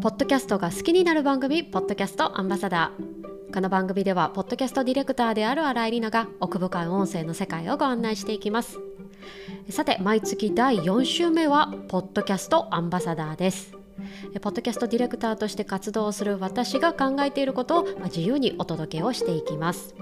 ポッドキャストが好きになる番組ポッドキャストアンバサダー。この番組ではポッドキャストディレクターである新井里奈が奥深い音声の世界をご案内していきます。さて毎月第4週目はポッドキャストアンバサダーです。ポッドキャストディレクターとして活動する私が考えていることを自由にお届けをしていきます。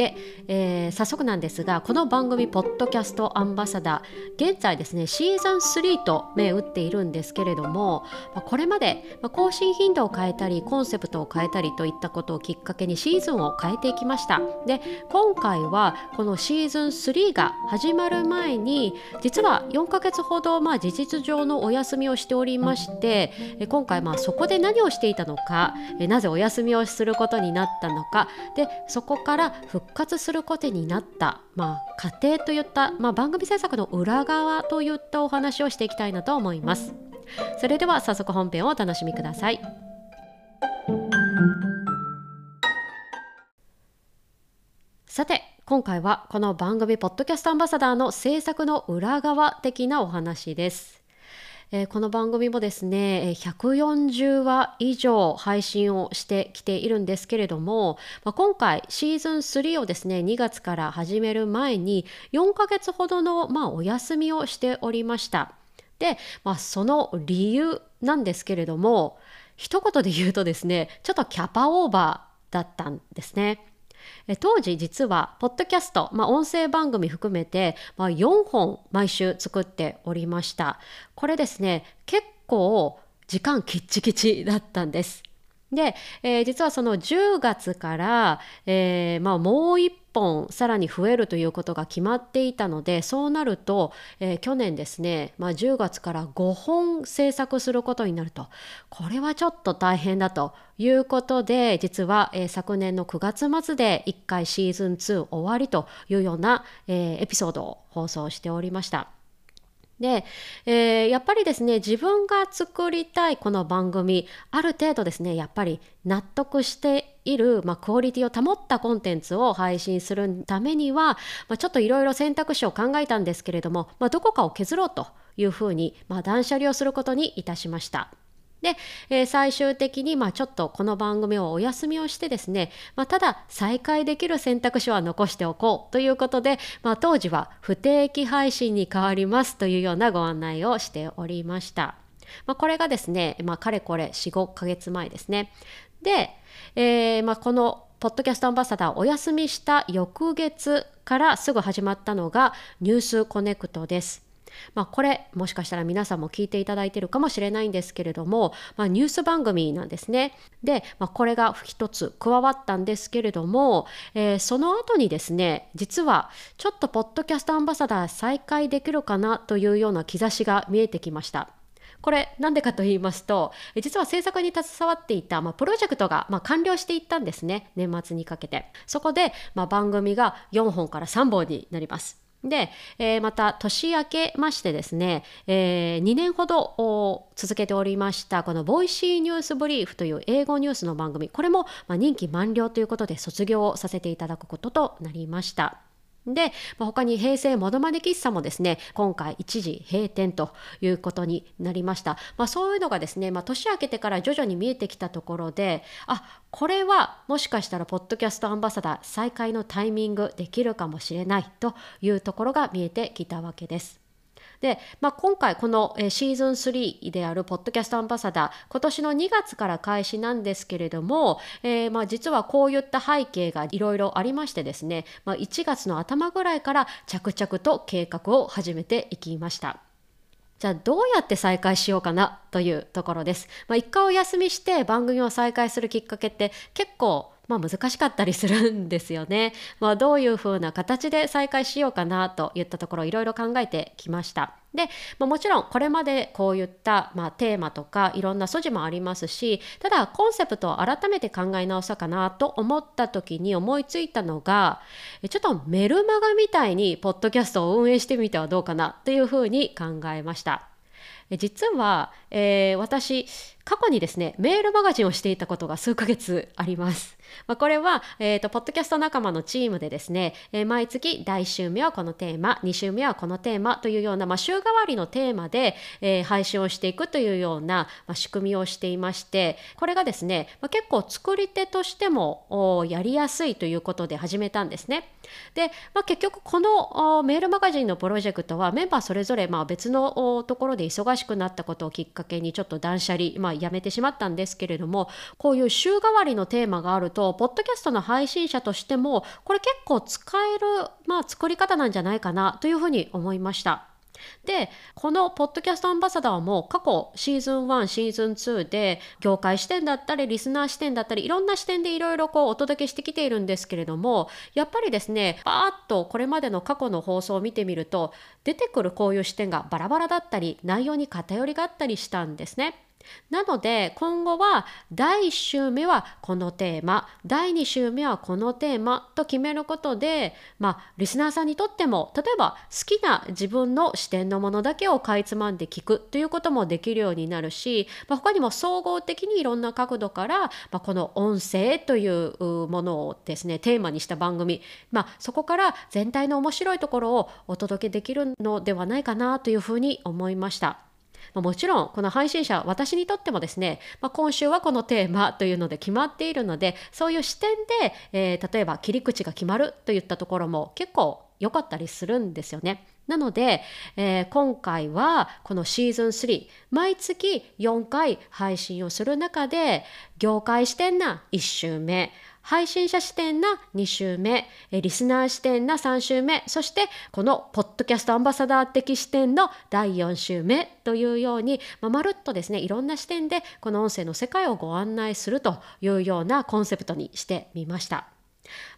で、えー、早速なんですがこの番組「ポッドキャストアンバサダー」現在ですねシーズン3と銘打っているんですけれどもこれまで更新頻度を変えたりコンセプトを変えたりといったことをきっかけにシーズンを変えていきました。で今回はこのシーズン3が始まる前に実は4ヶ月ほどまあ事実上のお休みをしておりまして今回まあそこで何をしていたのかなぜお休みをすることになったのかでそこから活することになった、まあ、過程といった、まあ、番組制作の裏側といったお話をしていきたいなと思います。それでは早速本編をお楽しみください。さて今回はこの番組ポッドキャストアンバサダーの制作の裏側的なお話です。えー、この番組もですね140話以上配信をしてきているんですけれども、まあ、今回シーズン3をですね2月から始める前に4ヶ月ほどの、まあ、お休みをしておりましたで、まあ、その理由なんですけれども一言で言うとですねちょっとキャパオーバーだったんですね。当時実はポッドキャスト、まあ、音声番組含めて、まあ、4本毎週作っておりました。これですね結構時間きっちきちだったんです。で、えー、実はその10月から、えーまあ、もう1本さらに増えるということが決まっていたのでそうなると、えー、去年ですね、まあ、10月から5本制作することになるとこれはちょっと大変だということで実は、えー、昨年の9月末で1回シーズン2終わりというような、えー、エピソードを放送しておりました。で、えー、やっぱりですね自分が作りたいこの番組ある程度ですねやっぱり納得している、まあ、クオリティを保ったコンテンツを配信するためには、まあ、ちょっといろいろ選択肢を考えたんですけれども、まあ、どこかを削ろうというふうに、ま、断捨離をすることにいたしました。で、えー、最終的に、まあ、ちょっとこの番組をお休みをしてですね、まあ、ただ再開できる選択肢は残しておこうということで、まあ、当時は不定期配信に変わりますというようなご案内をしておりました。まあ、これがですね、まあ、かれこれ4、5ヶ月前ですね。で、えーまあ、このポッドキャストアンバサダーお休みした翌月からすぐ始まったのがニュースコネクトです。まあ、これもしかしたら皆さんも聞いていただいてるかもしれないんですけれども、まあ、ニュース番組なんですね。で、まあ、これが一つ加わったんですけれども、えー、その後にですね実はちょっとポッドキャストアンバサダー再開できるかなというような兆しが見えてきました。これなんでかと言いますと実は制作に携わっていた、まあ、プロジェクトが、まあ、完了していったんですね年末にかけてそこで、まあ、番組が4本から3本になりますで、えー、また年明けましてですね、えー、2年ほど続けておりましたこのボイシーニュースブリーフという英語ニュースの番組これもまあ任期満了ということで卒業させていただくこととなりました。で、まあ、他に平成ものまね喫茶もですね今回一時閉店ということになりました、まあ、そういうのがですね、まあ、年明けてから徐々に見えてきたところであこれはもしかしたらポッドキャストアンバサダー再開のタイミングできるかもしれないというところが見えてきたわけです。で、まあ、今回このシーズン3であるポッドキャストアンバサダー今年の2月から開始なんですけれども、えー、まあ実はこういった背景がいろいろありましてですね、まあ、1月の頭ぐらいから着々と計画を始めていきました。じゃあどうやって再開しようかなというところです。まあ、一回お休みして番組を再開するきっかけって結構まあ、難しかったりするんですよね。まあ、どういうふうな形で再開しようかなといったところいろいろ考えてきました。で、まあ、もちろんこれまでこういった、まあ、テーマとかいろんな素地もありますしただコンセプトを改めて考え直そうかなと思った時に思いついたのがちょっとメルマガみたいにポッドキャストを運営してみてはどうかなというふうに考えました。実は、えー、私過去にですねメールマガジンをしていたことが数ヶ月あります。まあ、これは、えーと、ポッドキャスト仲間のチームでですね、えー、毎月第1週目はこのテーマ2週目はこのテーマというような、まあ、週替わりのテーマで、えー、配信をしていくというような、まあ、仕組みをしていましてこれがですね、まあ、結構作り手としてもやりやすいということで始めたんですね。で、まあ、結局このメールマガジンのプロジェクトはメンバーそれぞれまあ別のところで忙しくなったことをきっかけにちょっと断捨離、まあ、やめてしまったんですけれどもこういう週替わりのテーマがあるとポッドキャストの配信者としてもこれ結構使える、まあ、作り方なんじゃないかなというふうに思いました。でこのポッドキャストアンバサダーも過去シーズン1シーズン2で業界視点だったりリスナー視点だったりいろんな視点でいろいろこうお届けしてきているんですけれどもやっぱりですねバーッとこれまでの過去の放送を見てみると出てくるこういう視点がバラバラだったり内容に偏りがあったりしたんですね。なので今後は第1週目はこのテーマ第2週目はこのテーマと決めることでまあリスナーさんにとっても例えば好きな自分の視点のものだけをかいつまんで聞くということもできるようになるし、まあ、他にも総合的にいろんな角度から、まあ、この音声というものをですねテーマにした番組、まあ、そこから全体の面白いところをお届けできるのではないかなというふうに思いました。ま、もちろんこの配信者私にとってもですね、まあ、今週はこのテーマというので決まっているのでそういう視点で、えー、例えば切り口が決まるといったところも結構良かったりするんですよね。なので、えー、今回はこのシーズン3毎月4回配信をする中で業界視点な1週目配信者視点な2週目、リスナー視点な3週目、そしてこのポッドキャストアンバサダー的視点の第4週目というように、まあ、まるっとですね、いろんな視点でこの音声の世界をご案内するというようなコンセプトにしてみました。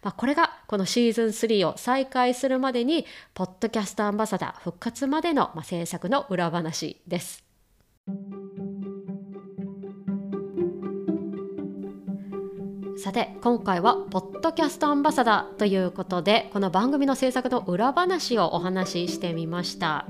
まあ、これがこのシーズン3を再開するまでに、ポッドキャストアンバサダー復活までの、制作の裏話です。さて今回はポッドキャストアンバサダーということでこの番組の制作の裏話をお話ししてみました。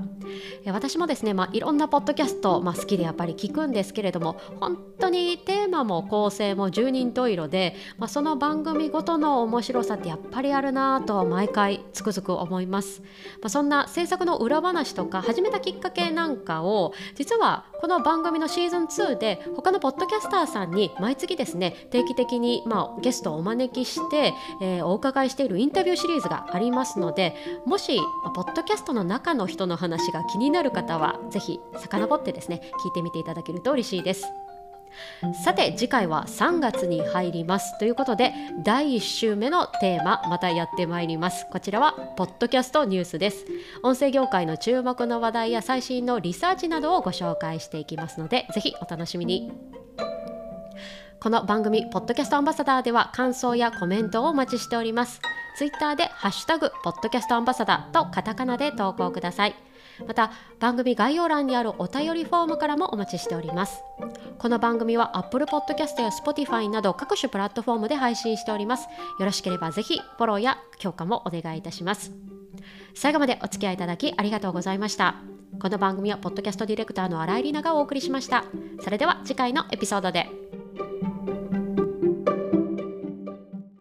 私もですね、まあ、いろんなポッドキャスト、まあ、好きでやっぱり聞くんですけれども本当にテーマも構成も十人十色で、まあ、その番組ごとの面白さってやっぱりあるなと毎回つくづく思います、まあ、そんな制作の裏話とか始めたきっかけなんかを実はこの番組のシーズン2で他のポッドキャスターさんに毎月ですね定期的に、まあ、ゲストをお招きして、えー、お伺いしているインタビューシリーズがありますのでもしポッドキャストの中の人の話が気になる方はぜひ遡ってですね聞いてみていただけると嬉しいです。さて次回は3月に入ります。ということで第1週目のテーマまたやってまいります。こちらはポッドキャストニュースです。音声業界の注目の話題や最新のリサーチなどをご紹介していきますのでぜひお楽しみに。この番組ポッドキャストアンバサダーでは感想やコメントをお待ちしております。ツイッターでハッシュタグポッドキャストアンバサダーとカタカナで投稿ください。また番組概要欄にあるお便りフォームからもお待ちしております。この番組は Apple Podcast や Spotify など各種プラットフォームで配信しております。よろしければぜひフォローや評価もお願いいたします。最後までお付き合いいただきありがとうございました。この番組はポッドキャストディレクターの新井里奈がお送りしました。それでは次回のエピソードで。